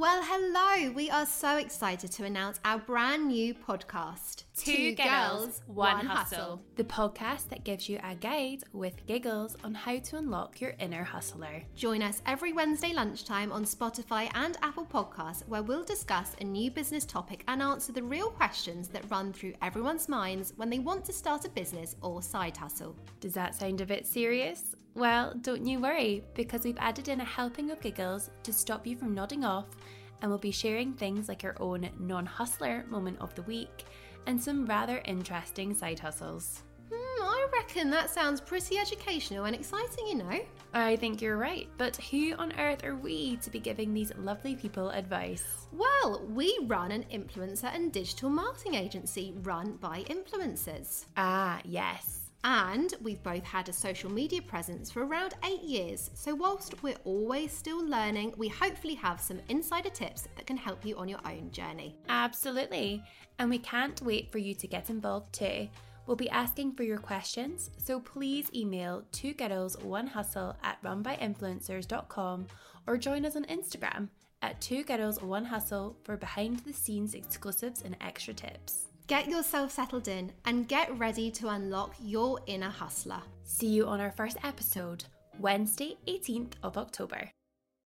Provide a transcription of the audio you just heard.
Well, hello. We are so excited to announce our brand new podcast Two Girls, One Hustle. The podcast that gives you a guide with giggles on how to unlock your inner hustler. Join us every Wednesday lunchtime on Spotify and Apple Podcasts, where we'll discuss a new business topic and answer the real questions that run through everyone's minds when they want to start a business or side hustle. Does that sound a bit serious? Well, don't you worry, because we've added in a helping of giggles to stop you from nodding off, and we'll be sharing things like our own non hustler moment of the week and some rather interesting side hustles. Hmm, I reckon that sounds pretty educational and exciting, you know. I think you're right, but who on earth are we to be giving these lovely people advice? Well, we run an influencer and digital marketing agency run by influencers. Ah, yes. And we've both had a social media presence for around eight years, so whilst we're always still learning, we hopefully have some insider tips that can help you on your own journey. Absolutely. And we can't wait for you to get involved too. We'll be asking for your questions, so please email two girls one hustle at runbyinfluencers.com or join us on Instagram at two girls one hustle for behind the scenes exclusives and extra tips. Get yourself settled in and get ready to unlock your inner hustler. See you on our first episode, Wednesday, 18th of October.